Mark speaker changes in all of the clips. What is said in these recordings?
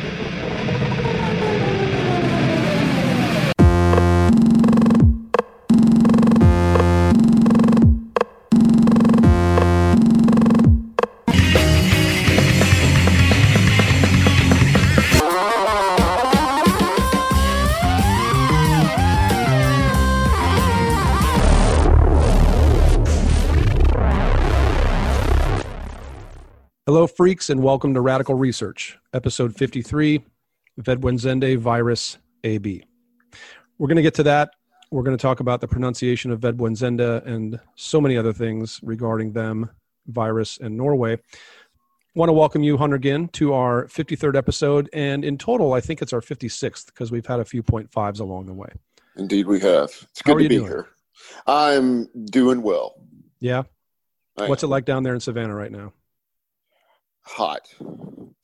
Speaker 1: Hello, freaks, and welcome to Radical Research, episode 53 Ved Buens Ende virus AB. We're going to get to that. We're going to talk about the pronunciation of Ved Buens Ende and so many other things regarding them, virus, and Norway. Want to welcome you, Hunter Ginn, to our 53rd episode. And in total, I think it's our 56th because we've had a few point fives along the way.
Speaker 2: Indeed, we have. It's good to be
Speaker 1: doing?
Speaker 2: here. I'm doing well.
Speaker 1: Yeah.
Speaker 2: I
Speaker 1: What's it like down there in Savannah right now?
Speaker 2: Hot.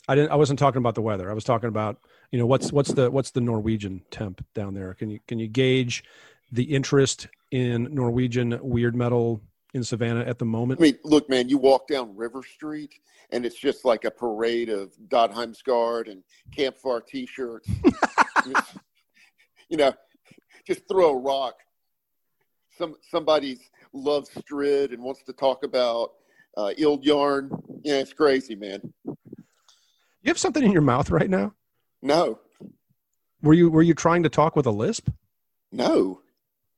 Speaker 1: I didn't. I wasn't talking about the weather. I was talking about you know what's what's the what's the Norwegian temp down there? Can you can you gauge the interest in Norwegian weird metal in Savannah at the moment?
Speaker 2: I mean, look, man, you walk down River Street and it's just like a parade of Dødheimsgard and Kampfar T-shirts. you know, just throw a rock. Some somebody's loves Strid and wants to talk about uh, Ildjarn. Yeah, it's crazy, man.
Speaker 1: You have something in your mouth right now.
Speaker 2: No,
Speaker 1: Were you were you trying to talk with a lisp?
Speaker 2: no.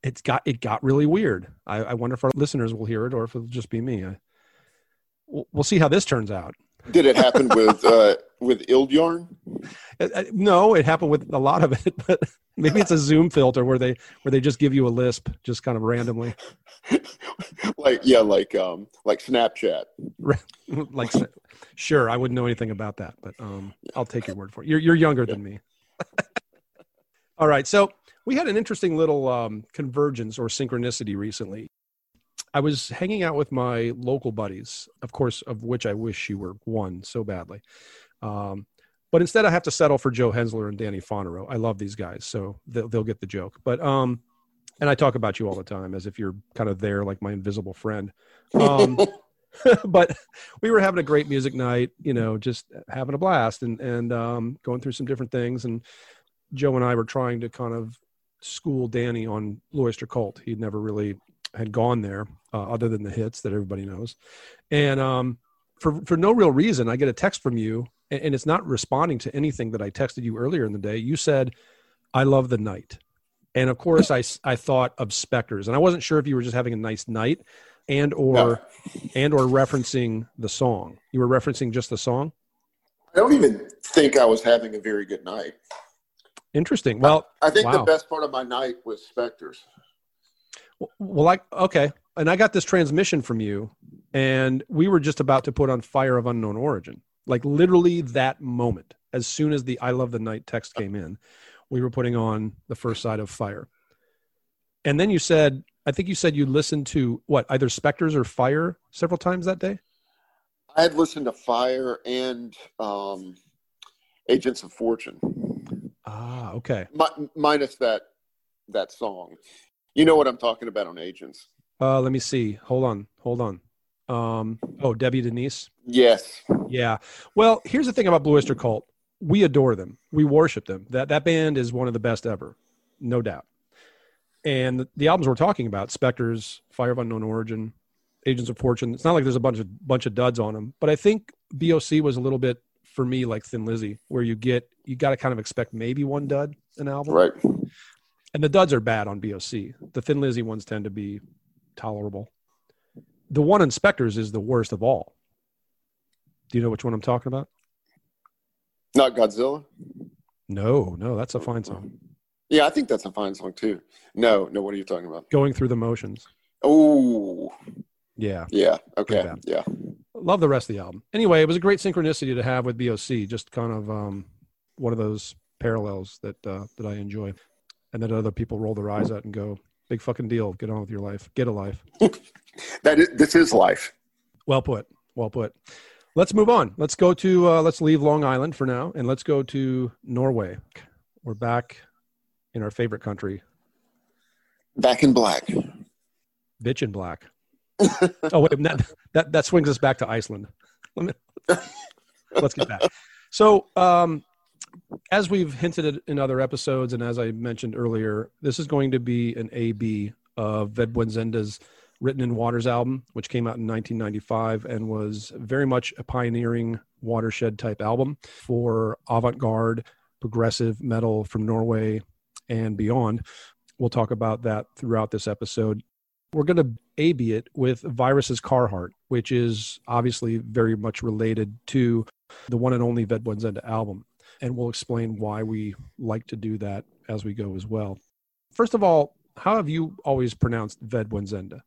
Speaker 1: It's got it got really weird. I, I wonder if our listeners will hear it or if it'll just be me. I, we'll, we'll see how this turns out.
Speaker 2: Did it happen with uh, with Ildjarn?
Speaker 1: Uh, uh, no, it happened with a lot of it, but maybe it's a Zoom filter where they where they just give you a lisp just kind of randomly.
Speaker 2: like yeah, like um, like Snapchat.
Speaker 1: like sure i wouldn't know anything about that but um i'll take your word for it. You're, you're younger than me. All right so we had an interesting little um, convergence or synchronicity recently. I was hanging out with my local buddies of course of which i wish you were one so badly. Um, but instead i have to settle for joe hensler and danny fonero i love these guys so they'll, they'll get the joke. But um and i talk about you all the time as if you're kind of there like my invisible friend um but we were having a great music night, you know, just having a blast and and um, going through some different things. And Joe and I were trying to kind of school Danny on Blue Oyster Cult. He'd never really had gone there, uh, other than the hits that everybody knows. And um, for for no real reason, I get a text from you, and, and it's not responding to anything that I texted you earlier in the day. You said, "I love the night," and of course, I, I thought of Spectres, and I wasn't sure if you were just having a nice night and or
Speaker 2: No.
Speaker 1: and or referencing the song. You were referencing just the song.
Speaker 2: I don't even think I was having a very good night.
Speaker 1: Interesting. Well,
Speaker 2: I think the best part of my night was Spectres.
Speaker 1: well, like okay, and I got this transmission from you, and we were just about to put on "Fire of Unknown Origin." Like literally that moment, as soon as the "I Love the Night" text came in, we were putting on the first side of "Fire," and then you said, I think you said you listened to what either Spectres or Fire several times that day.
Speaker 2: I had listened to Fire and um, Agents of Fortune,
Speaker 1: Ah, okay.
Speaker 2: Mi- minus that that song. You know what I'm talking about on Agents?
Speaker 1: Uh, let me see. Hold on. Hold on. Um, oh, Debbie Denise.
Speaker 2: Yes.
Speaker 1: Yeah. Well, here's the thing about Blue Oyster Cult. We adore them. We worship them. That that band is one of the best ever, no doubt. And the, the albums we're talking about, Spectres, Fire of Unknown Origin, Agents of Fortune. It's not like there's a bunch of bunch of duds on them, but I think BOC was a little bit for me like Thin Lizzy, where you get you got to kind of expect maybe one dud an album,
Speaker 2: Right.
Speaker 1: and the duds are bad on BOC. The Thin Lizzy ones tend to be tolerable. The one in Spectres is the worst of all. Do you know which one I'm talking about?
Speaker 2: Not Godzilla.
Speaker 1: No, no, that's a fine song.
Speaker 2: Yeah, I think that's a fine song too. No, no. What are you talking about?
Speaker 1: Going through the motions.
Speaker 2: Oh,
Speaker 1: Yeah,
Speaker 2: yeah. Okay. Yeah.
Speaker 1: love the rest of the album. Anyway, it was a great synchronicity to have with BOC. Just kind of um, one of those parallels that uh, that I enjoy, and that other people roll their eyes at and go, "Big fucking deal. Get on with your life. Get a life."
Speaker 2: That is, this is life.
Speaker 1: Well put. Well put. Let's move on. Let's go to uh, let's leave Long Island for now, and let's go to Norway. We're back in our favorite country,
Speaker 2: Back in black.
Speaker 1: bitch in black. oh wait, that, that that swings us back to Iceland. Let me, let's get back. So, um, as we've hinted in other episodes, and as I mentioned earlier, this is going to be an AB of Ved Buens Ende's Written in Waters album, which came out in 1995 and was very much a pioneering watershed type album for avant garde progressive metal from Norway and beyond. We'll talk about that throughout this episode. We're going to AB it with Virus's Carheart, which is obviously very much related to the one and only Ved Buens Ende album. And we'll explain why we like to do that as we go as well. First of all, how have you always pronounced Ved Buens Ende?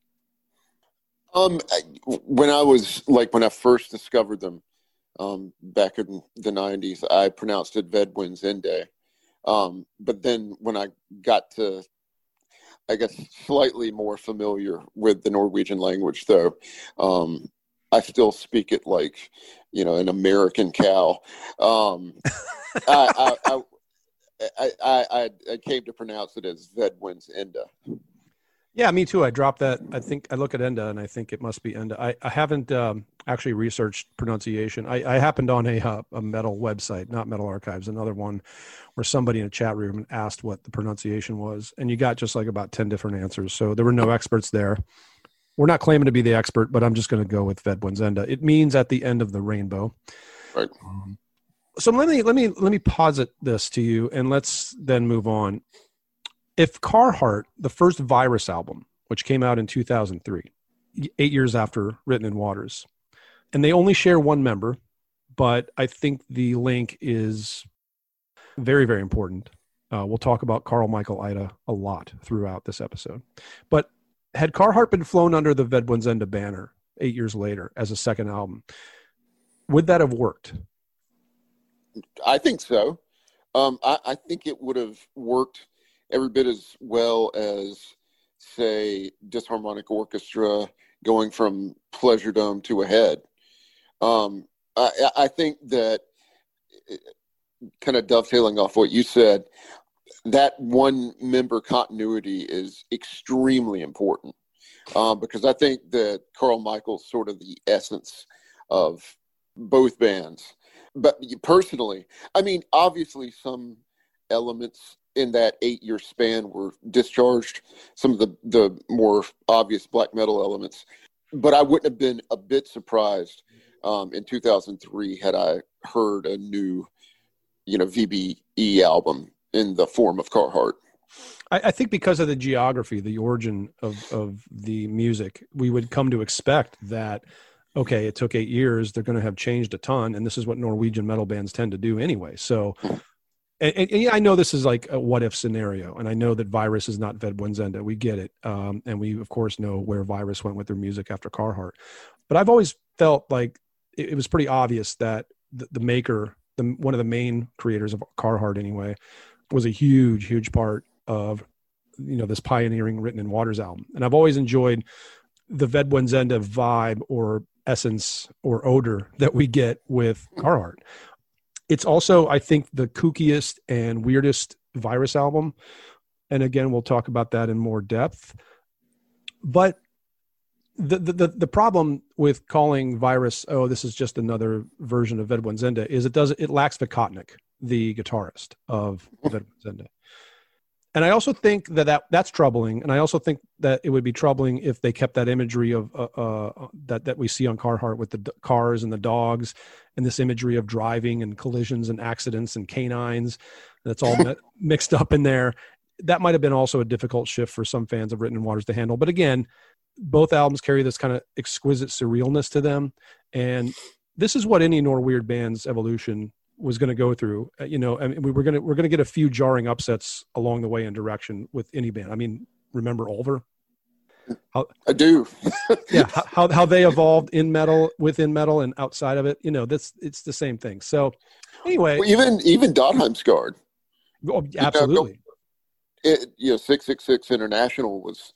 Speaker 2: Um, when I was like when I first discovered them, um, back in the '90s, I pronounced it Vedbwenzende. Um, but then when I got to, I guess, slightly more familiar with the Norwegian language, though, um, I still speak it like, you know, an American cow. Um, I, I, I, I, I, came to pronounce it as Vedbwenzenda.
Speaker 1: Yeah, me too. I dropped that. I think I look at Enda and I think it must be Enda. I, I haven't um, actually researched pronunciation. I, I happened on a, uh, a metal website, not Metal Archives, another one where somebody in a chat room asked what the pronunciation was. And you got just like about 10 different answers. So there were no experts there. We're not claiming to be the expert, but I'm just going to go with Vedbwenzenda. It means at the end of the rainbow.
Speaker 2: Right. Um,
Speaker 1: so let me let me let me posit this to you and let's then move on if Carheart, the first Virus album, which came out in 2003, eight years after Written in Waters, and they only share one member, but I think the link is very, very important. Uh, we'll talk about Carl Michael Eide a lot throughout this episode. But had Carheart been flown under the Ved Buens Ende banner eight years later as a second album, would that have worked?
Speaker 2: I think so. Um, I, I, think it would have worked every bit as well as, say, disharmonic orchestra going from Pleasure Dome to Ahead. Um, I, I think that kind of dovetailing off what you said, that one member continuity is extremely important um, because I think that Carl Michael's sort of the essence of both bands. But personally, I mean, obviously, some elements in that eight year span were discharged some of the, the more obvious black metal elements. But I wouldn't have been a bit surprised um, in 2003 had I heard a new, you know, VBE album in the form of Carheart.
Speaker 1: I, I think because of the geography, the origin of, of the music, we would come to expect that okay, it took eight years. They're going to have changed a ton, and this is what Norwegian metal bands tend to do anyway. So and, and, and, I know this is like a what if scenario, and I know that Virus is not Ved Buens Ende. We get it, um, and we of course know where Virus went with their music after Carheart. But I've always felt like it, it was pretty obvious that the, the maker, the, one of the main creators of Carheart, anyway, was a huge, huge part of you know this pioneering Written in Waters album. And I've always enjoyed the Ved Buens Ende vibe or essence or odor that we get with Carheart it's also i think the kookiest and weirdest virus album. And again we'll talk about that in more depth. But the, the, the problem with calling virus oh this is just another version of Ved Buens Ende is it does it lacks Vicotnik, the guitarist of Ved Buens Ende and I also think that, that that's troubling. And I also think that it would be troubling if they kept that imagery of uh, uh, that that we see on Carheart with the d- cars and the dogs, and this imagery of driving and collisions and accidents and canines. That's all mixed up in there. That might have been also a difficult shift for some fans of Written in Waters to handle. But again, both albums carry this kind of exquisite surrealness to them, and this is what any Norweird band's evolution was going to go through. Uh, you know, I mean, we were going to we're going to get a few jarring upsets along the way in direction with any band. I mean, remember Ulver?
Speaker 2: How, I do.
Speaker 1: yeah, how how they evolved in metal, within metal, and outside of it. You know, that's it's the same thing. So, anyway,
Speaker 2: well, even even Dødheimsgard.
Speaker 1: Oh, absolutely.
Speaker 2: You know, it, you know, six six six international was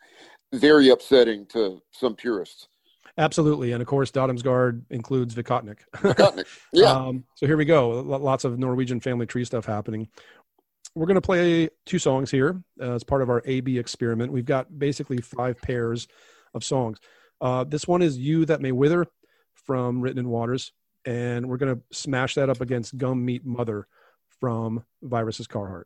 Speaker 2: very upsetting to some purists.
Speaker 1: Absolutely. And of course, Dødheimsgard includes Vicotnik.
Speaker 2: Vicotnik. Yeah. um,
Speaker 1: so here we go. Lots of Norwegian family tree stuff happening. We're going to play two songs here uh, as part of our AB experiment. We've got basically five pairs of songs. Uh, this one is You That May Wither from Written in Waters. And we're going to smash that up against Gum Meat Mother
Speaker 3: from Virus's Carheart.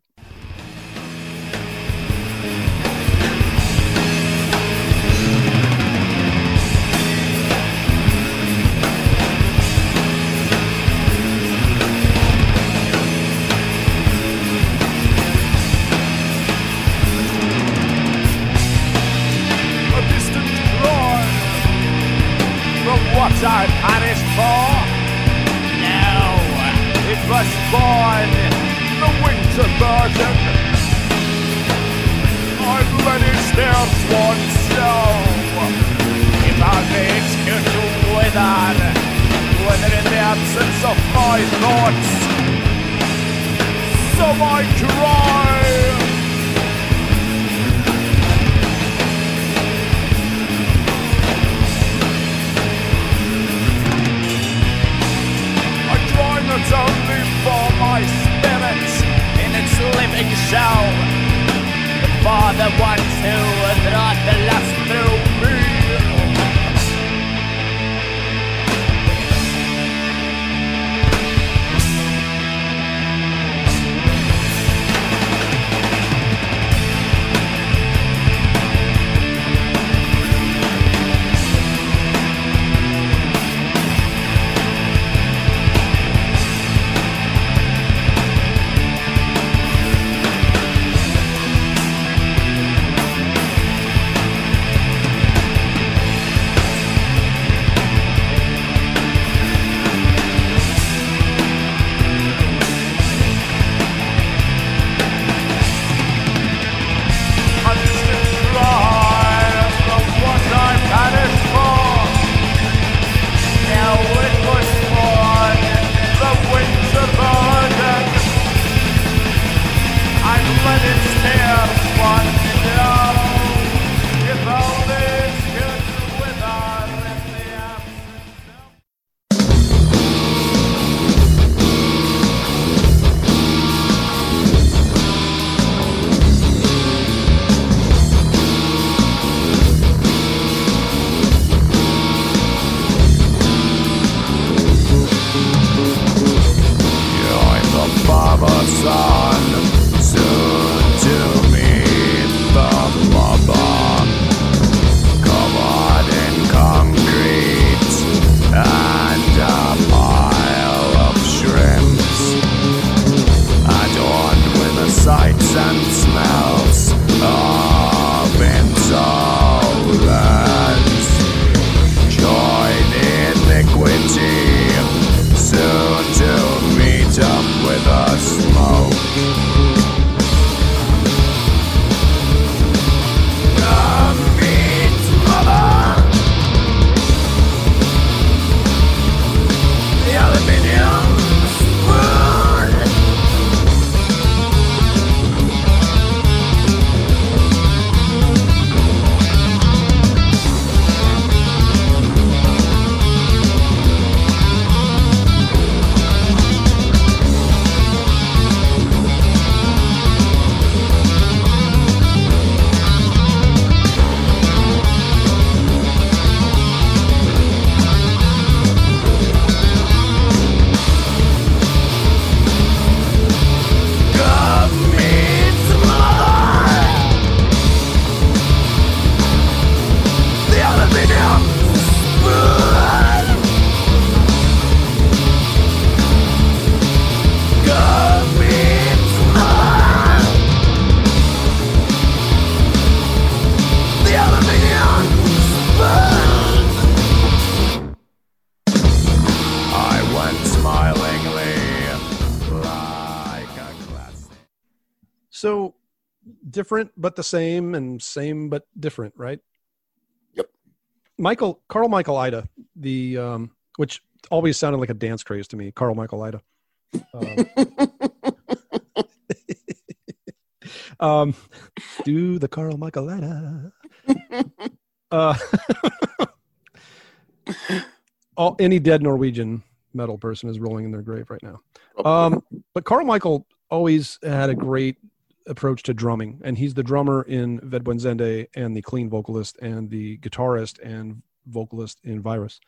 Speaker 3: different but the same and same but different, right?
Speaker 2: Yep.
Speaker 3: Michael Carl Michael Eide, the um, which always sounded like a dance craze to me. Carl Michael Eide. Um, um, do the Carl Michael Eide. Uh, all, any dead Norwegian metal person is rolling in their grave right now. Oh. Um, but Carl Michael always had a great approach to drumming. And he's the drummer in Ved Buens Ende and the clean vocalist and the guitarist and vocalist in Virus.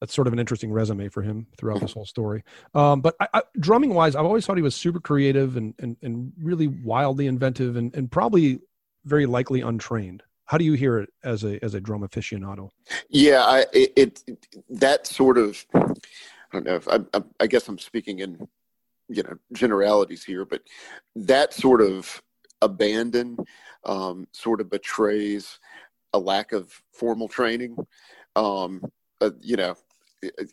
Speaker 1: That's sort of an interesting resume for him throughout this whole story. Um, but I, I, drumming wise, I've always thought he was super creative and, and, and really wildly inventive and, and probably very likely untrained how do you hear it as a as a drum aficionado
Speaker 2: yeah I, it, it, that sort of i don't know I, I, I, guess i'm speaking in you know generalities here, but that sort of abandon um, sort of betrays a lack of formal training. Um, uh, you know,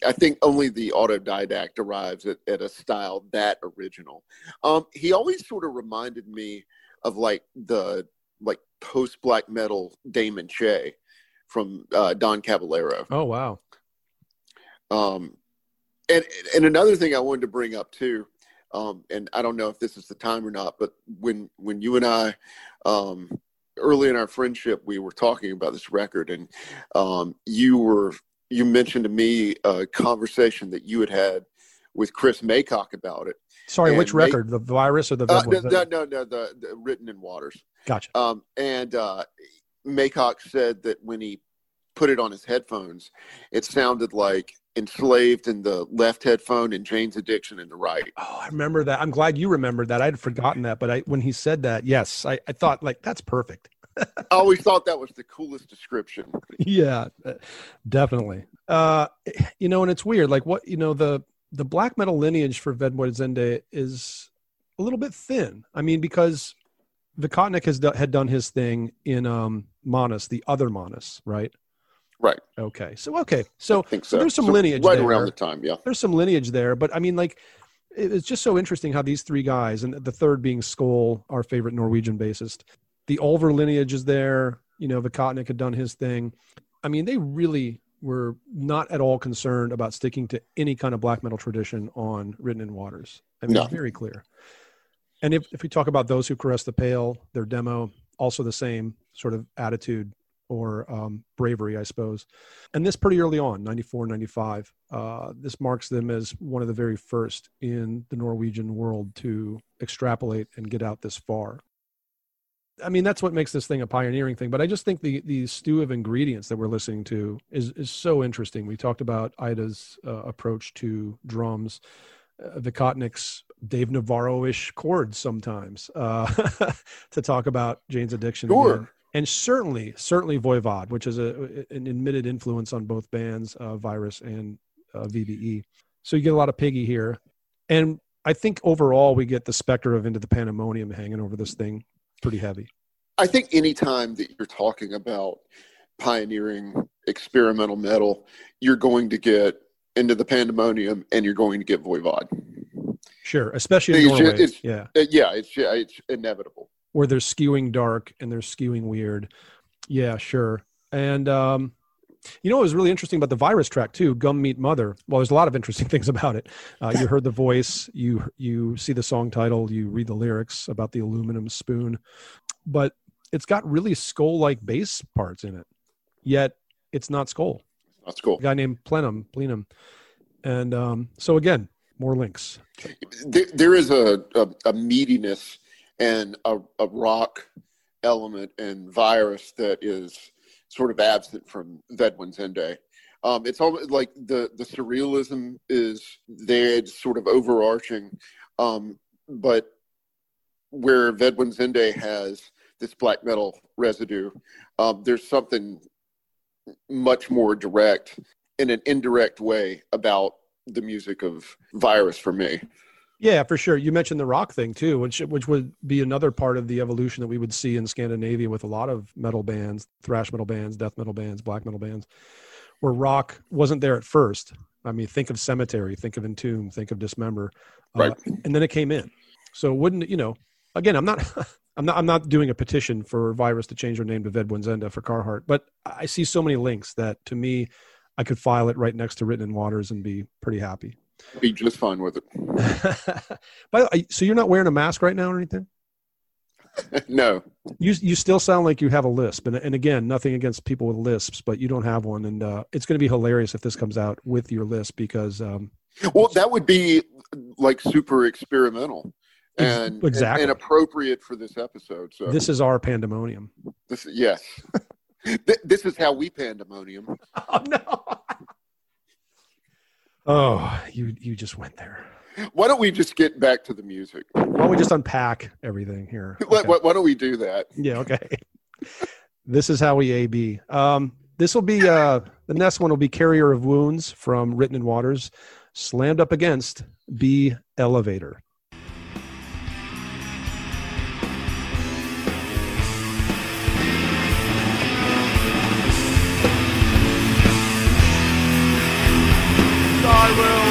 Speaker 2: I think only the autodidact arrives at, at a style that original. Um, he always sort of reminded me of like the like post black metal Damon Che from uh, Don Caballero.
Speaker 1: Oh wow.
Speaker 2: Um, and and another thing I wanted to bring up too, um, and I don't know if this is the time or not, but when when you and I, um, early in our friendship, we were talking about this record, and um, you were you mentioned to me a conversation that you had had with Chris Maycock about it.
Speaker 1: Sorry, and which record? the virus or the?
Speaker 2: Uh, no, no, no, no, the, the written in waters.
Speaker 1: Gotcha.
Speaker 2: Um, and uh, Maycock said that when he put it on his headphones, it sounded like enslaved in the left headphone and Jane's addiction in the right.
Speaker 1: Oh, I remember that. I'm glad you remembered that. I'd forgotten that, but I when he said that, yes, I, I thought like that's perfect.
Speaker 2: I always thought that was the coolest description.
Speaker 1: yeah, uh, definitely. Uh, you know, and it's weird. Like what you know the the black metal lineage for Ved Buens Ende is a little bit thin. I mean, because Vicotnik has had done his thing in um Manus, the other Manus, right?
Speaker 2: Right.
Speaker 1: Okay. So okay. So,
Speaker 2: so.
Speaker 1: there's some so lineage
Speaker 2: right
Speaker 1: there.
Speaker 2: around the time. Yeah.
Speaker 1: There's some lineage there, but I mean, like, it's just so interesting how these three guys, and the third being Skoll, our favorite Norwegian bassist, the Ulver lineage is there. You know, Vicotnik had done his thing. I mean, they really were not at all concerned about sticking to any kind of black metal tradition on Written in Waters. I mean, no. it's very clear. And if, if we talk about those who caress the pale, their demo, also the same sort of attitude or um, bravery, I suppose. And this pretty early on, 94, 95. Uh, this marks them as one of the very first in the Norwegian world to extrapolate and get out this far. I mean, that's what makes this thing a pioneering thing. But I just think the the stew of ingredients that we're listening to is is so interesting. We talked about Eide's uh, approach to drums, uh, Vicotnik's Dave Navarro-ish chords sometimes uh, to talk about Jane's addiction.
Speaker 2: Sure.
Speaker 1: Again and certainly certainly Voivod, which is a an admitted influence on both bands, uh, Virus and uh, VBE. So you get a lot of Piggy here, and I think overall we get the specter of Into the Pandemonium hanging over this thing pretty heavy.
Speaker 2: I think anytime that you're talking about pioneering experimental metal, you're going to get Into the Pandemonium and you're going to get Voivod.
Speaker 1: Sure, especially in Norway.
Speaker 2: It's,
Speaker 1: yeah,
Speaker 2: yeah, it's it's inevitable
Speaker 1: where they're skewing dark and they're skewing weird. Yeah, sure. And um, you know what was really interesting about the virus track too, "Gum Meat Mother." Well, there's a lot of interesting things about it. Uh, you heard the voice, you you see the song title, you read the lyrics about the aluminum spoon, but it's got really Skoll-like bass parts in it. Yet it's not Skoll.
Speaker 2: That's cool.
Speaker 1: A guy named Plenum, Plenum, and um, so again, more links.
Speaker 2: There, there is a, a, a meatiness and a, a rock element and virus that is sort of absent from Ved Buens Ende. Um, it's almost like the, the surrealism is there, it's sort of overarching. Um, but where Ved Buens Ende has this black metal residue, um, there's something much more direct in an indirect way about the music of Virus for me.
Speaker 1: Yeah, for sure. You mentioned the rock thing too, which which would be another part of the evolution that we would see in Scandinavia with a lot of metal bands, thrash metal bands, death metal bands, black metal bands, where rock wasn't there at first. I mean, think of Cemetery, think of Entomb, think of Dismember,
Speaker 2: uh, right?
Speaker 1: Uh, and then it came in. So wouldn't you know? Again, I'm not. I'm not. I'm not doing a petition for Virus to change their name to Ved Buens Ende for Carheart, but I see so many links that to me, I could file it right next to Written in Waters and be pretty happy
Speaker 2: be just fine with it.
Speaker 1: By the way, so you're not wearing a mask right now or anything?
Speaker 2: no.
Speaker 1: You you still sound like you have a lisp, and and again, nothing against people with lisps, but you don't have one, and uh, it's going to be hilarious if this comes out with your lisp because. Um,
Speaker 2: well, that would be like super experimental and
Speaker 1: exactly
Speaker 2: and, and appropriate for this episode. So
Speaker 1: this is our pandemonium.
Speaker 2: This yes. this is how we pandemonium.
Speaker 1: Oh no. Oh, you you just went there.
Speaker 2: Why don't we just get back to the music?
Speaker 1: Why don't we just unpack everything here?
Speaker 2: Why,
Speaker 1: Okay.
Speaker 2: why, why don't we do that?
Speaker 1: Yeah, okay. this is how we AB. Um, this will be uh, the next one will be Carrier of Wounds from Written in Waters, slammed up against B Elevator.
Speaker 4: I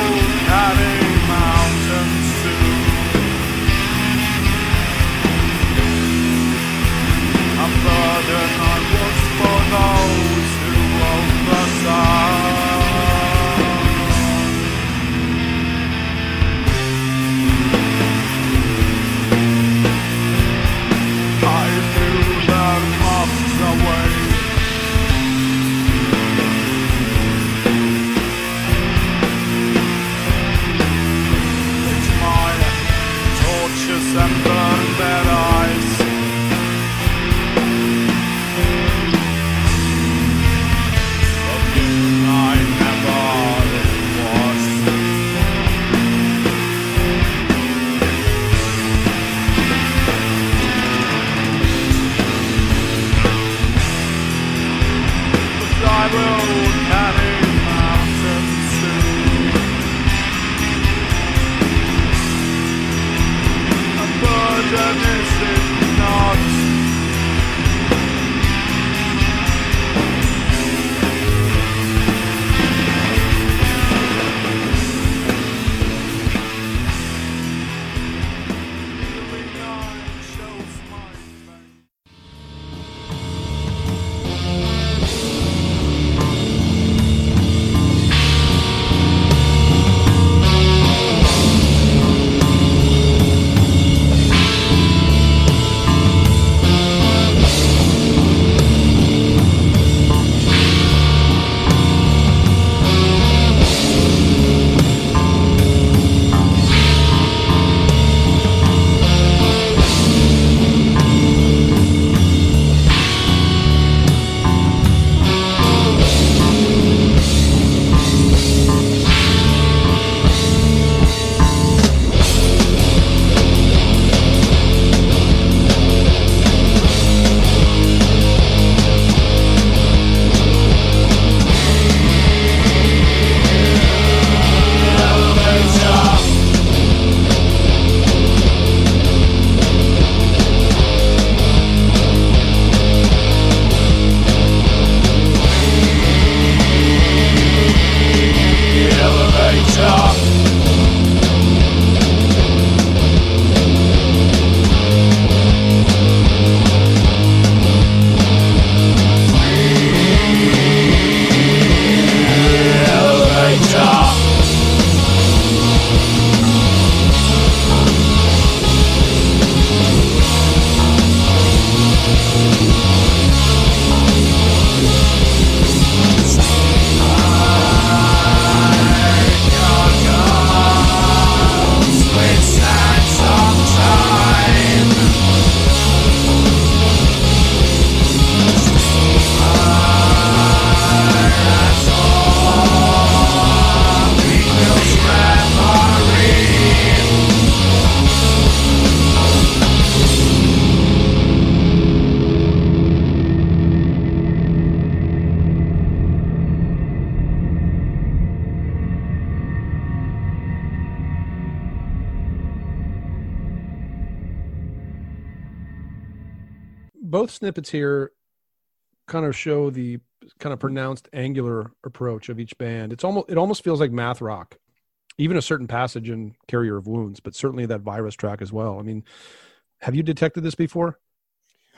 Speaker 1: snippets here kind of show the kind of pronounced angular approach of each band. It's almost it almost feels like math rock. Even a certain passage in Carrier of Wounds, but certainly that virus track as well. I mean, have you detected this before?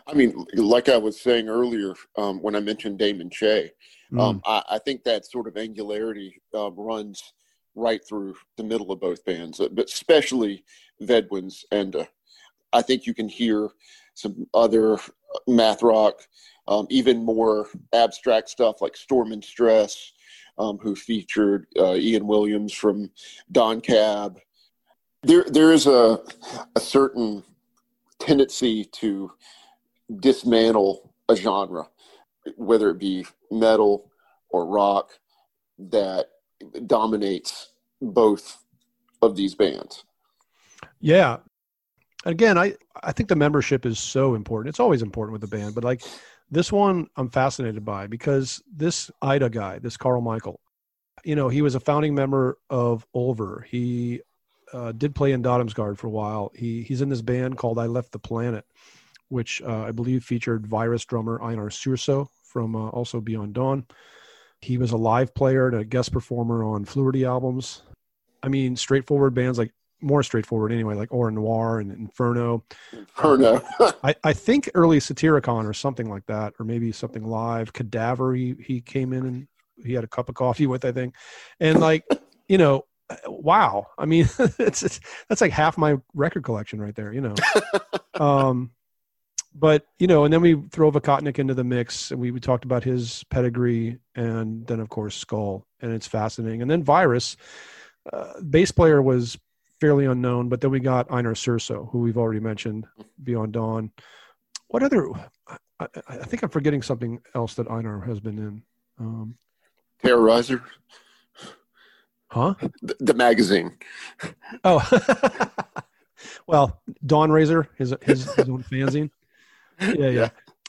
Speaker 2: I mean, like I was saying earlier um, when I mentioned Damon Che,
Speaker 1: Mm.
Speaker 2: um, I, I think that sort of angularity um, runs right through the middle of both bands, uh, but especially Ved Buens and uh, I think you can hear some other math rock, um, even more abstract stuff like Storm and Stress, um, who featured uh, Ian Williams from Don Cab. There, there is a, a certain tendency to dismantle a genre, whether it be metal or rock, that dominates both of these bands.
Speaker 1: Yeah. Again, I I think the membership is so important. It's always important with the band, but like this one I'm fascinated by because this Eide guy, this Carl Michael, you know, he was a founding member of Ulver. He uh, did play in Dødheimsgard for a while. He he's in this band called I Left the Planet, which uh, I believe featured Virus drummer Einar Sjursø from uh, also Beyond Dawn. He was a live player and a guest performer on Fleurety albums. I mean, straightforward bands like more straightforward anyway, like Aura Noir and Inferno.
Speaker 2: Inferno.
Speaker 1: I, I think early Satyricon or something like that, or maybe something live. Cadaver, he, he came in and he had a cup of coffee with, I think. And like, you know, wow. I mean, it's, it's that's like half my record collection right there, you know. um, but you know, and then we throw Vicotnik into the mix, and we, we talked about his pedigree, and then of course Skoll, and it's fascinating. And then Virus, uh, bass player was fairly unknown, but then we got Einar Sjursø, who we've already mentioned, Beyond Dawn. What other? I, I think I'm forgetting something else that Einar has been in. Um,
Speaker 2: Terrorizer.
Speaker 1: Huh?
Speaker 2: The, the magazine.
Speaker 1: Oh, well, Dawn Razor, his his, his own fanzine. Yeah, yeah,
Speaker 2: Yeah.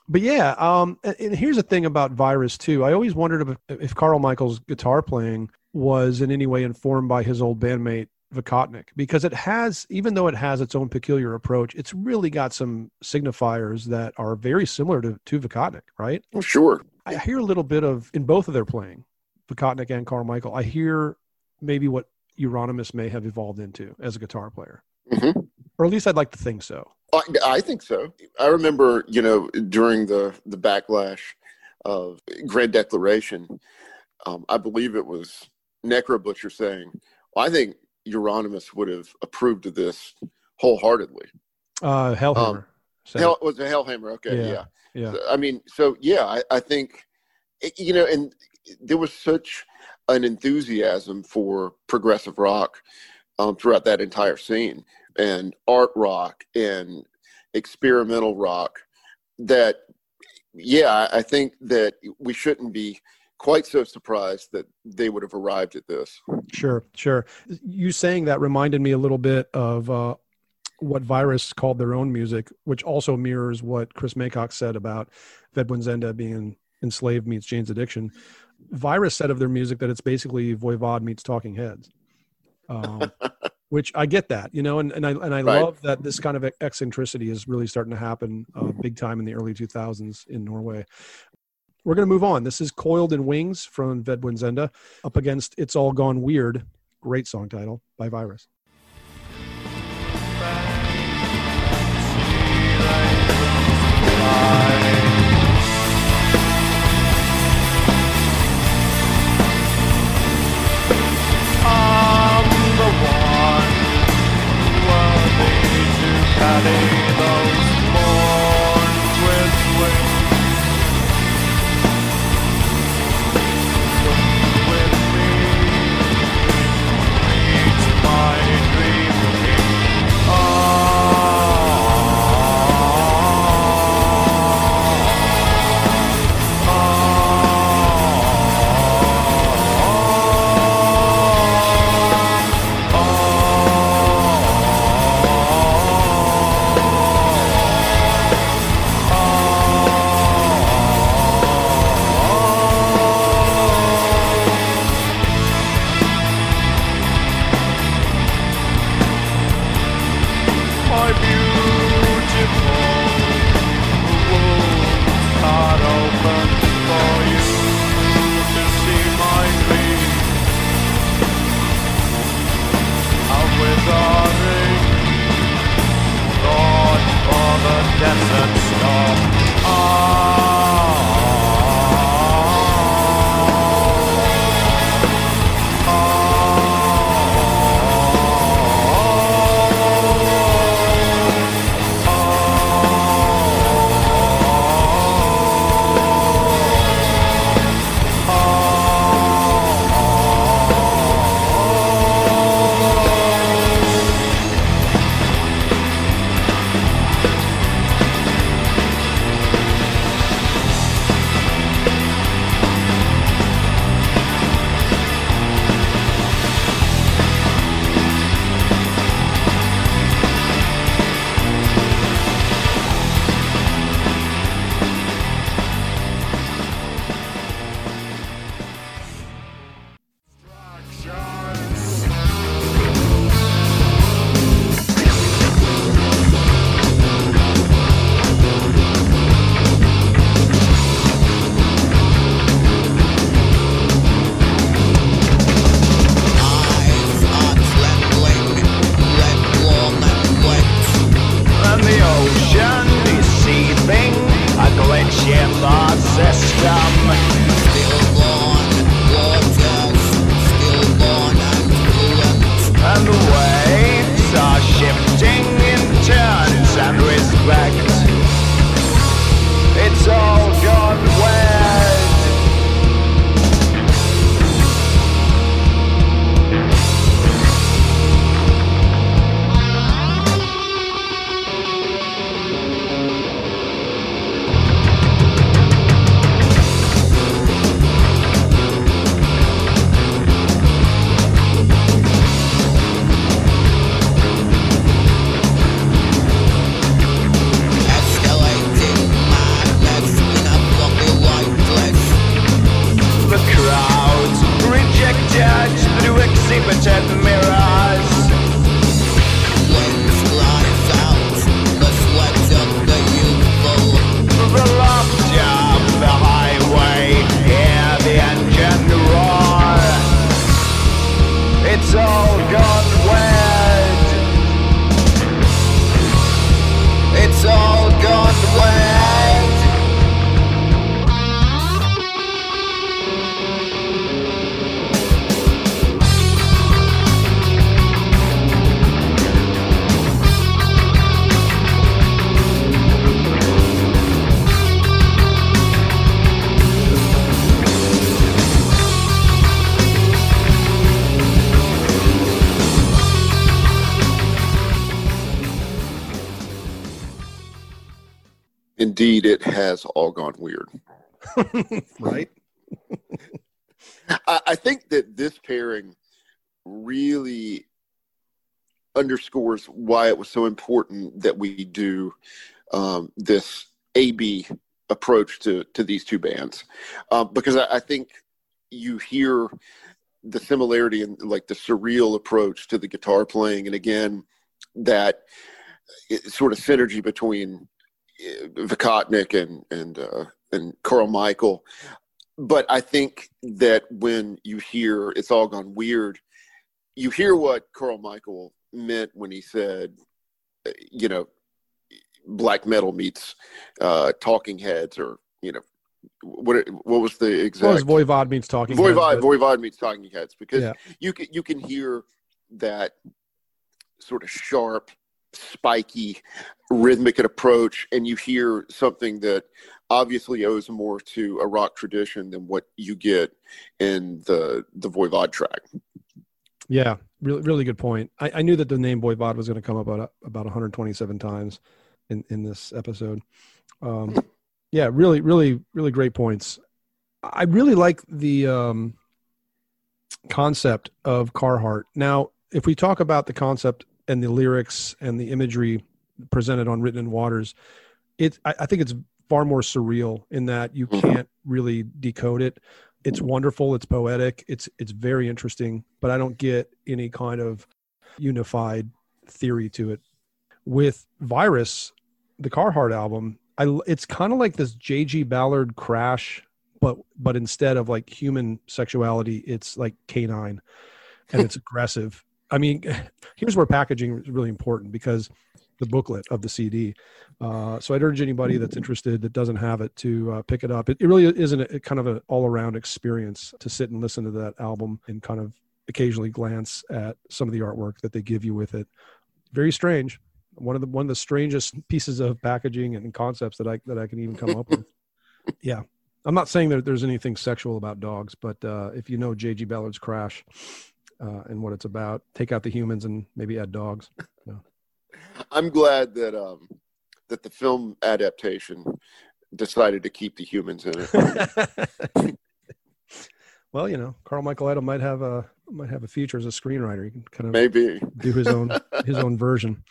Speaker 1: But yeah, um, and, and here's the thing about Virus too. I always wondered if, if Carl Michael's guitar playing was in any way informed by his old bandmate Vicotnik, because it has, even though it has its own peculiar approach, it's really got some signifiers that are very similar to to Vicotnik, right?
Speaker 2: Well, sure.
Speaker 1: I hear a little bit of in both of their playing, Vicotnik and Carl Michael. I hear maybe what Euronymous may have evolved into as a guitar player,
Speaker 2: hmm
Speaker 1: or at least I'd like to think so.
Speaker 2: I, I think so. I remember, you know, during the the backlash of Grand Declaration, um, I believe it was Necro Butcher saying, well, "I think Euronymous would have approved of this wholeheartedly."
Speaker 1: Uh, Hellhammer.
Speaker 2: Um,
Speaker 1: said
Speaker 2: Hell was it Hellhammer? Okay,
Speaker 1: Yeah.
Speaker 2: yeah.
Speaker 1: yeah,
Speaker 2: I mean, so yeah, I, I think you know, and there was such an enthusiasm for progressive rock um, throughout that entire scene, and art rock and experimental rock. That, yeah, I think that we shouldn't be quite so surprised that they would have arrived at this.
Speaker 1: sure, sure. You saying that reminded me a little bit of uh, what Virus called their own music, which also mirrors what Chris Maycock said about Ved Buens Ende being enslaved meets Jane's Addiction. Virus said of their music that it's basically Voivod meets Talking Heads. Um, which I get that, you know, and, and I and I
Speaker 2: Right.
Speaker 1: love that this kind of eccentricity is really starting to happen uh, big time in the early 2000s in Norway. We're going to move on. This is Coiled in Wings from Ved Buens Ende up against It's All Gone Weird. Great song title by Virus.
Speaker 4: I'm the one worthy to carry
Speaker 2: Indeed, it has all gone weird.
Speaker 1: right?
Speaker 2: I, I think that this pairing really underscores why it was so important that we do um, this AB approach to to these two bands, um, because I, I think you hear the similarity and like the surreal approach to the guitar playing, and again that sort of synergy between Vicotnik and and uh, and Carl Michael. But I think that when you hear "It's All Gone Weird," you hear what Carl Michael meant when he said, uh, you know, black metal meets uh, Talking Heads, or you know, what what was the exact?
Speaker 1: Well, Voivod means Talking
Speaker 2: Voivod,
Speaker 1: Heads. but-
Speaker 2: Voivod meets Talking Heads because
Speaker 1: Yeah.
Speaker 2: you can you can hear that sort of sharp, spiky, rhythmic approach, and you hear something that obviously owes more to a rock tradition than what you get in the the Voivod track.
Speaker 1: Yeah, really, really good point. I, I knew that the name Voivod was going to come up about about 127 times in in this episode. Um, yeah, really, really, really great points. I really like the um, concept of Carheart. Now, if we talk about the concept and the lyrics and the imagery presented on Written in Waters, it I, I think it's far more surreal in that you
Speaker 2: Mhm.
Speaker 1: can't really decode it. It's wonderful. It's poetic. It's it's very interesting, but I don't get any kind of unified theory to it. With Virus, the Carheart album, I it's kind of like this J.G. Ballard crash, but but instead of like human sexuality, it's like canine, and it's aggressive. I mean, here's where packaging is really important because the booklet of the CD. Uh, so I'd urge anybody that's interested that doesn't have it to uh, pick it up. It, it really isn't a, kind of an all around experience to sit and listen to that album and kind of occasionally glance at some of the artwork that they give you with it. Very strange. One of the one of the strangest pieces of packaging and concepts that I that I can even come up with. Yeah, I'm not saying that there's anything sexual about dogs, but uh, if you know J.G. Ballard's Crash uh, and what it's about, take out the humans and maybe add dogs.
Speaker 2: I'm glad that um, that the film adaptation decided to keep the humans in it.
Speaker 1: well, you know, Carl Michael Eide might have a might have a future as a screenwriter. He can kind of
Speaker 2: Maybe.
Speaker 1: do his own his own version.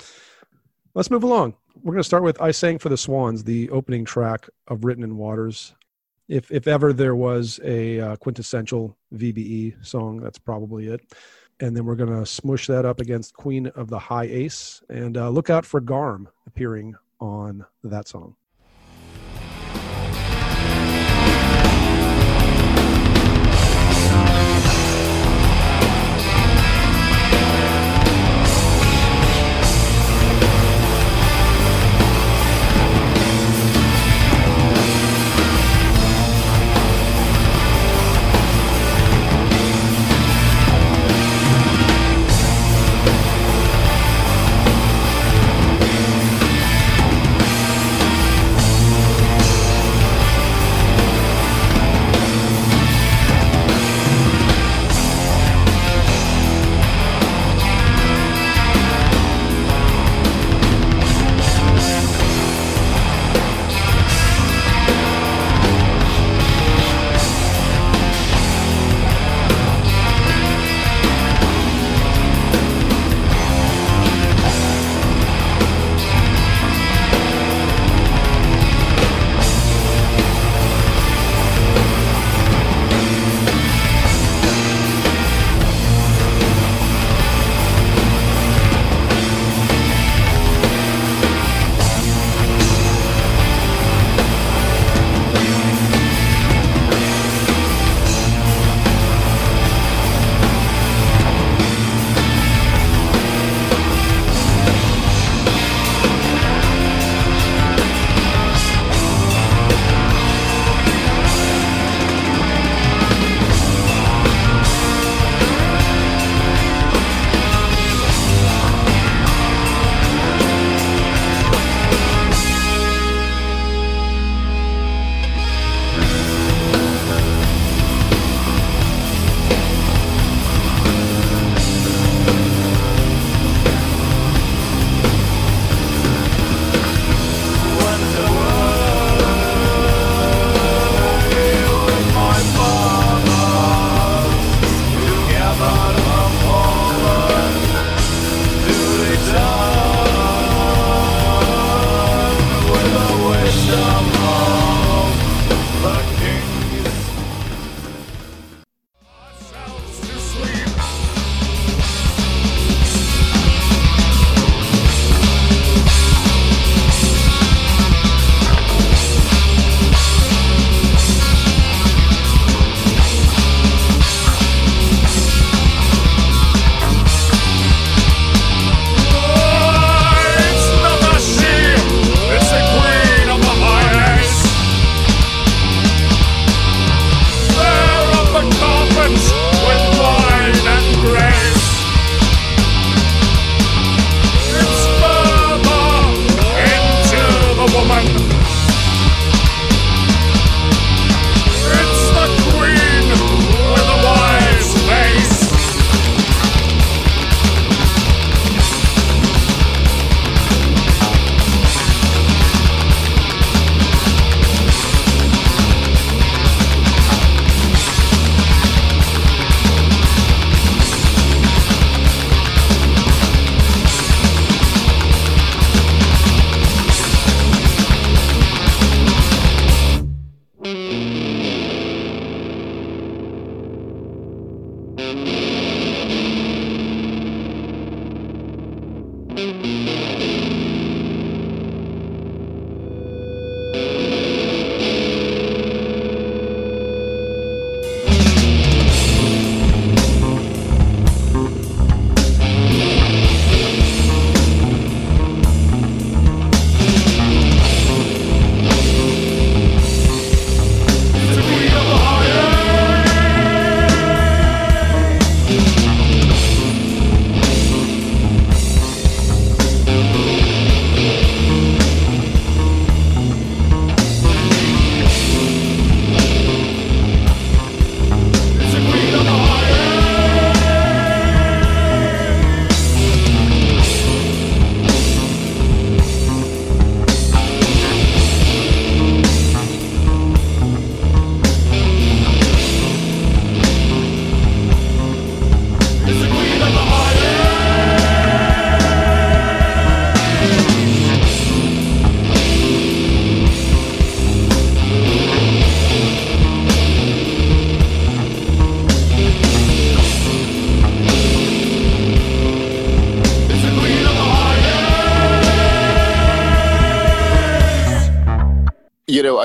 Speaker 1: Let's move along. We're going to start with "I Sang for the Swans," the opening track of "Written in Waters." If if ever there was a uh, quintessential VBE song, that's probably it. And then we're to smush that up against "Queen of the High Ace," and uh, look out for Garm appearing on that song.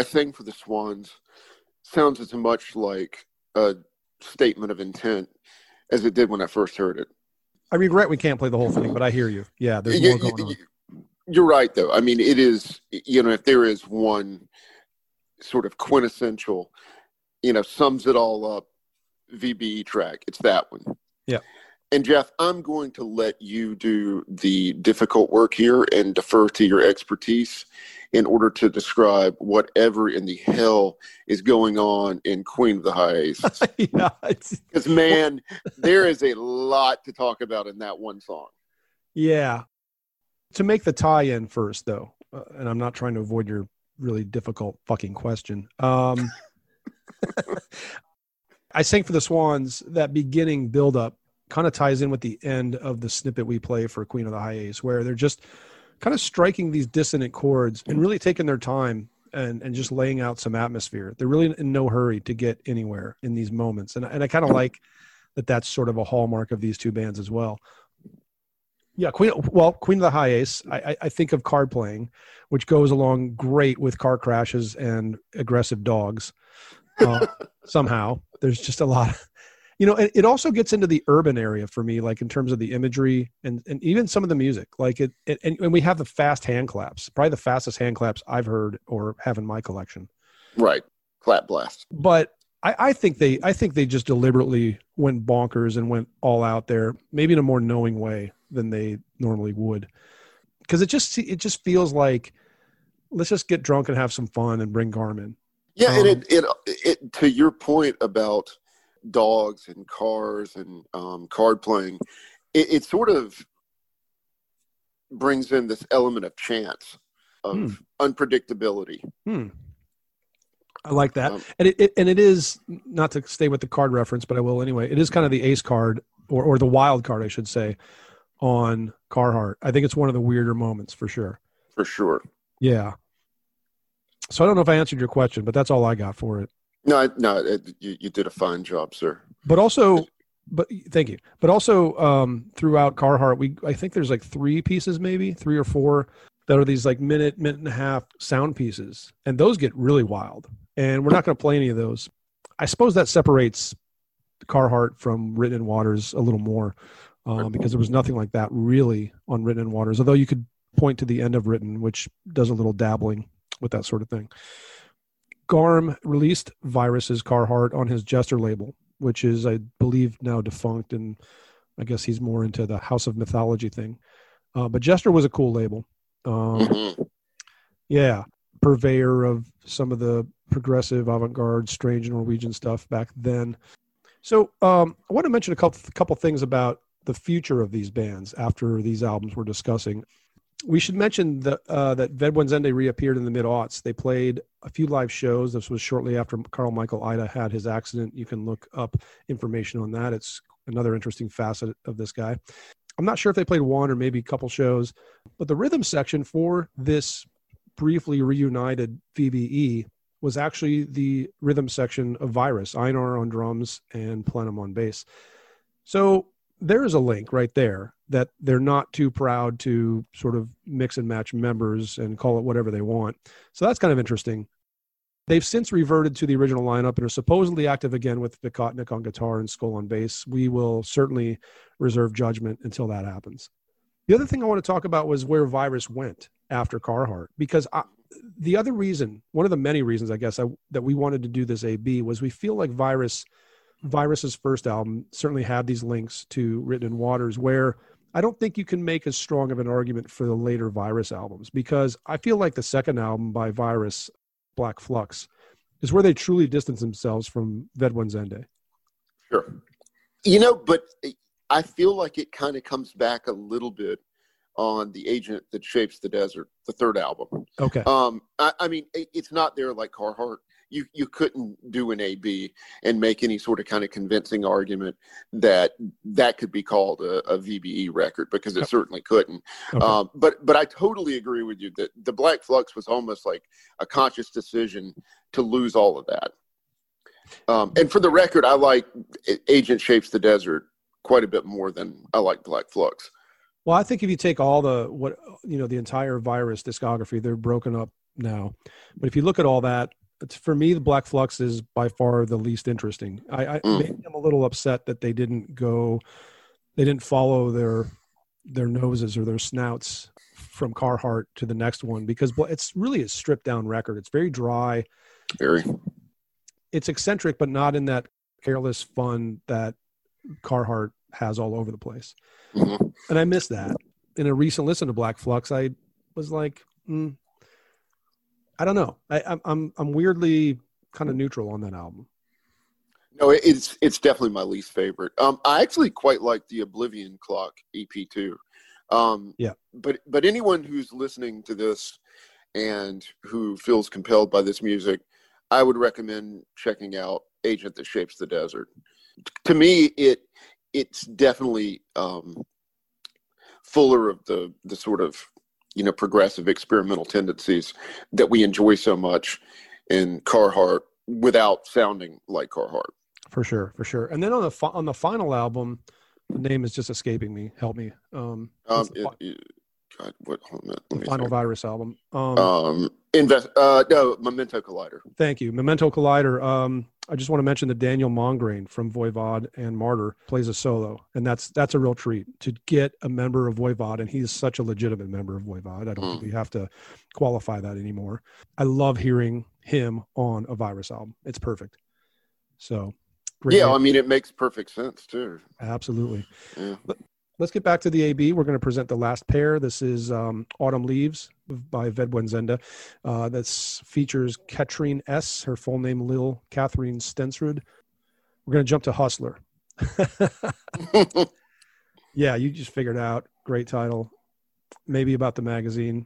Speaker 2: I think for the Swans sounds as much like a statement of intent as it did when I first heard it.
Speaker 1: I regret we can't play the whole thing, but I hear you. Yeah, there's
Speaker 2: You-
Speaker 1: more going
Speaker 2: you-
Speaker 1: on.
Speaker 2: You're right, though. I mean, it is, you know, if there is one sort of quintessential, you know, sums it all up VBE track, it's that one.
Speaker 1: Yeah.
Speaker 2: And Jeff, I'm going to let you do the difficult work here and defer to your expertise in order to describe whatever in the hell is going on in Queen of the High Aces.
Speaker 1: yeah,
Speaker 2: Because, man, there is a lot to talk about in that one song.
Speaker 1: yeah. To make the tie-in first, though, uh, and I'm not trying to avoid your really difficult fucking question. Um, I sang for the Swans. That beginning build-up kind of ties in with the end of the snippet we play for Queen of the High Ace, where they're just kind of striking these dissonant chords and really taking their time and, and just laying out some atmosphere. They're really in no hurry to get anywhere in these moments. And, and I kind of like that that's sort of a hallmark of these two bands as well. Yeah, Queen. Well, Queen of the High Ace. I, I- think of card playing, which goes along great with car crashes and aggressive dogs. Uh, somehow, there's just a lot. You know, it, it also gets into the urban area for me, like in terms of the imagery and, and even some of the music. Like it, it and, and we have the fast hand claps, probably the fastest hand claps I've heard or have in my collection
Speaker 2: Right. Clap blast.
Speaker 1: but I, I think they I think they just deliberately went bonkers and went all out there, maybe in a more knowing way than they normally would, because it just it just feels like let's just get drunk and have some fun and bring Garmin.
Speaker 2: Yeah, and
Speaker 1: Um,
Speaker 2: it, it it to your point about dogs and cars and um, card playing, it, it sort of brings in this element of chance, of
Speaker 1: Hmm.
Speaker 2: unpredictability.
Speaker 1: Hmm. I like that,
Speaker 2: Um,
Speaker 1: and it, it and it is not to stay with the card reference, but I will anyway. It is kind of the ace card or or the wild card, I should say, on Carheart. I think it's one of the weirder moments for sure.
Speaker 2: for sure.
Speaker 1: Yeah. So I don't know if I answered your question, but that's all I got for it.
Speaker 2: No, no, you, you did a fine job, sir.
Speaker 1: but also but thank you. But also um throughout Carheart we i think there's like three pieces maybe three or four that are these like minute minute and a half sound pieces. And those get really wild. And we're not going to play any of those. I suppose that separates Carheart from written in waters a little more um, because there was nothing like that really on written in waters although you could point to the end of written which does a little dabbling with that sort of thing garm released virus's Carheart on his jester label which is I believe now defunct, and I guess he's more into the House of Mythology thing. Uh, but Jester was a cool label. Um,
Speaker 2: Mhm.
Speaker 1: yeah, purveyor of some of the progressive, avant-garde, strange Norwegian stuff back then. So um, I want to mention a couple couple things about the future of these bands after these albums we're discussing. We should mention that uh, that Ved Buens Ende reappeared in the mid aughts. They played a few live shows. This was shortly after Carl Michael Eide had his accident. You can look up information on that. It's another interesting facet of this guy. I'm not sure if they played one or maybe a couple shows, but the rhythm section for this briefly reunited VBE was actually the rhythm section of Virus, Einar on drums and Plenum on bass. So there is a link right there that they're not too proud to sort of mix and match members and call it whatever they want. So that's kind of interesting. They've since reverted to the original lineup and are supposedly active again with Vicotnik on guitar and Skoll on bass. We will certainly reserve judgment until that happens. The other thing I want to talk about was where Virus went after Carheart, because I, the other reason, one of the many reasons, I guess, I, that we wanted to do this AB was we feel like Virus, Virus's first album certainly had these links to Written in Waters, where I don't think you can make as strong of an argument for the later Virus albums, because I feel like the second album by Virus, Black Flux, is where they truly distance themselves from Ved Buens Ende.
Speaker 2: Sure. You know, but I feel like it kind of comes back a little bit on the agent that shapes the desert, the third album.
Speaker 1: Okay.
Speaker 2: Um, I, I mean, it, it's not there like Carheart. You you couldn't do an AB and make any sort of kind of convincing argument that that could be called a, a VBE record because it
Speaker 1: Yep.
Speaker 2: certainly couldn't.
Speaker 1: Okay.
Speaker 2: Um, but but I totally agree with you that the Black Flux was almost like a conscious decision to lose all of that. Um, and for the record, I like Agent Shapes the Desert quite a bit more than I like Black Flux.
Speaker 1: Well, I think if you take all the what you know the entire virus discography, they're broken up now. But if you look at all that, for me the Black Flux is by far the least interesting. I, I
Speaker 2: Mm.
Speaker 1: maybe I'm a little upset that they didn't go, they didn't follow their their noses or their snouts from Carheart to the next one because it's really a stripped down record. It's very dry.
Speaker 2: Very.
Speaker 1: It's eccentric, but not in that careless fun that Carheart has all over the place.
Speaker 2: Mhm.
Speaker 1: And I miss that. In a recent listen to Black Flux, I was like, mm, I don't know. I, I'm I'm I'm weirdly kind of neutral on that album.
Speaker 2: No, it's it's definitely my least favorite. Um, I actually quite like the Oblivion Clock EP too. Um,
Speaker 1: Yeah.
Speaker 2: But but anyone who's listening to this and who feels compelled by this music, I would recommend checking out Agent That Shapes the Desert. To me, it it's definitely um, fuller of the the sort of you know progressive experimental tendencies that we enjoy so much in Carheart without sounding like Carheart.
Speaker 1: For sure, for sure. And then on the fi- on the final album, the name is just escaping me. Help me. Um,
Speaker 2: Um,
Speaker 1: the
Speaker 2: it,
Speaker 1: fi-
Speaker 2: it- God, what? Minute,
Speaker 1: final
Speaker 2: think.
Speaker 1: virus album. Um,
Speaker 2: Um, invest. Uh, no, Memento Collider.
Speaker 1: Thank you. Memento Collider. Um, I just want to mention that Daniel Mongrain from Voivod and Martyr plays a solo, and that's that's a real treat to get a member of Voivod, and he's such a legitimate member of Voivod. I don't think
Speaker 2: Mm.
Speaker 1: we have to qualify that anymore. I love hearing him on a Virus album. It's perfect. So, great
Speaker 2: Yeah,
Speaker 1: band.
Speaker 2: I mean, it makes perfect sense too.
Speaker 1: absolutely.
Speaker 2: Yeah.
Speaker 1: Let's get back to the AB. We're going to present the last pair. This is um, Autumn Leaves by Ved Buens Ende. Uh, this features Katrine S., her full name Lil Catherine Stensrud. We're going to jump to Hustler. yeah, you just figured out. Great title. Maybe about the magazine.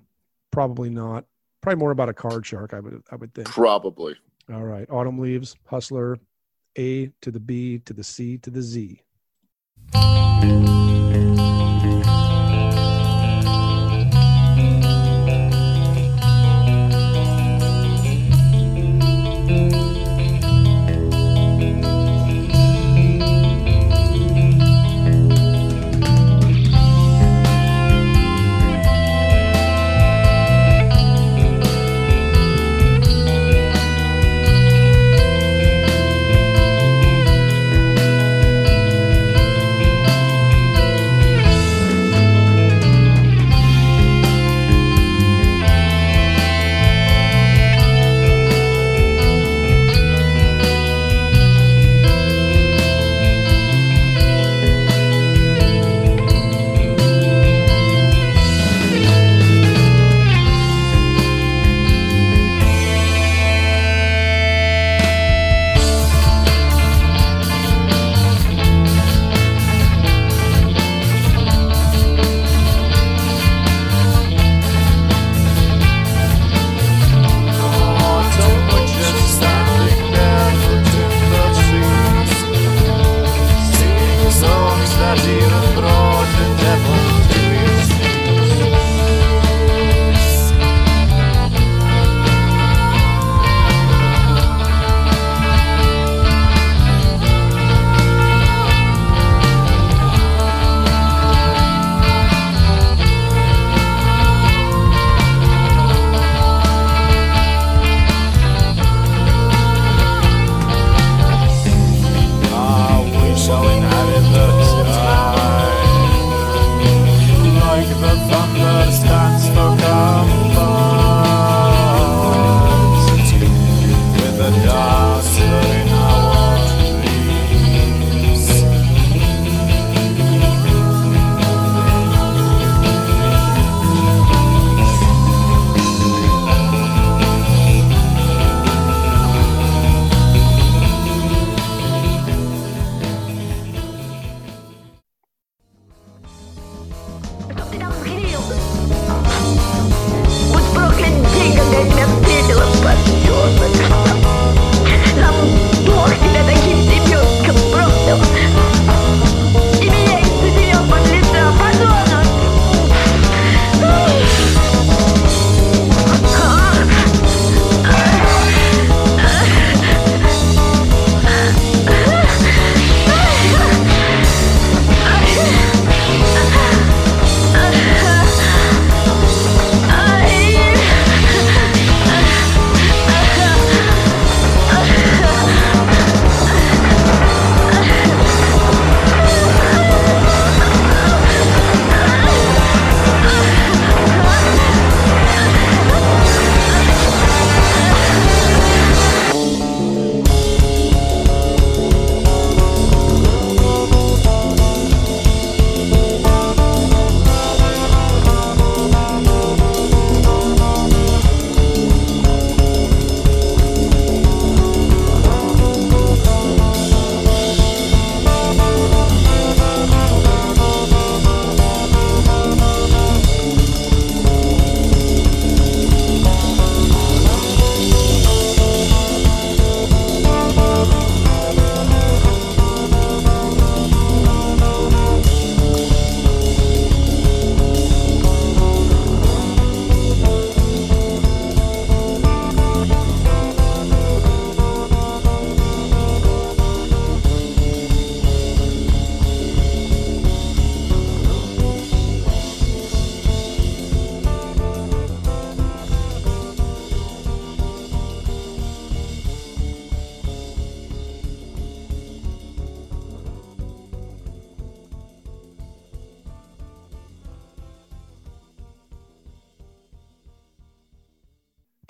Speaker 1: Probably not. Probably more about a card shark, I would I would think.
Speaker 2: Probably.
Speaker 1: All right. Autumn Leaves, Hustler, A to the B to the C to the Z.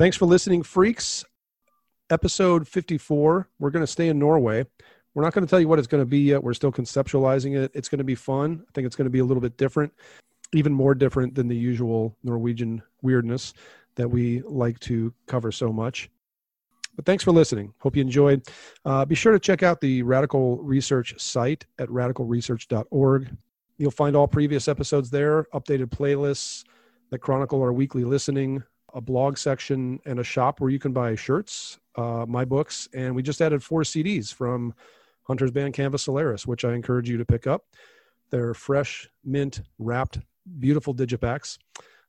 Speaker 1: Thanks for listening, freaks. Episode 54. We're going to stay in Norway. We're not going to tell you what it's going to be yet. We're still conceptualizing it. It's going to be fun. I think it's going to be a little bit different, even more different than the usual Norwegian weirdness that we like to cover so much. But thanks for listening. Hope you enjoyed. Uh, be sure to check out the Radical Research site at radicalresearch.org. You'll find all previous episodes there, updated playlists that chronicle our weekly listening, a blog section, and a shop where you can buy shirts, uh, my books, and we just added four CDs from Hunter's Band Canvas Solaris, which I encourage you to pick up. They're fresh, mint, wrapped, beautiful digipacks.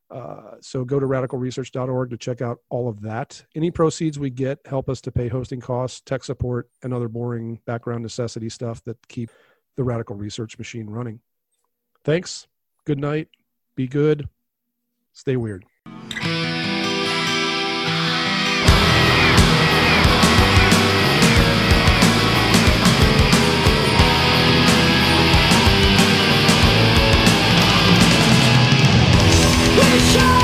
Speaker 1: Uh, so go to radicalresearch.org to check out all of that. Any proceeds we get help us to pay hosting costs, tech support, and other boring background necessity stuff that keep the radical research machine running. Thanks. Good night. Be good. Stay weird. Nation!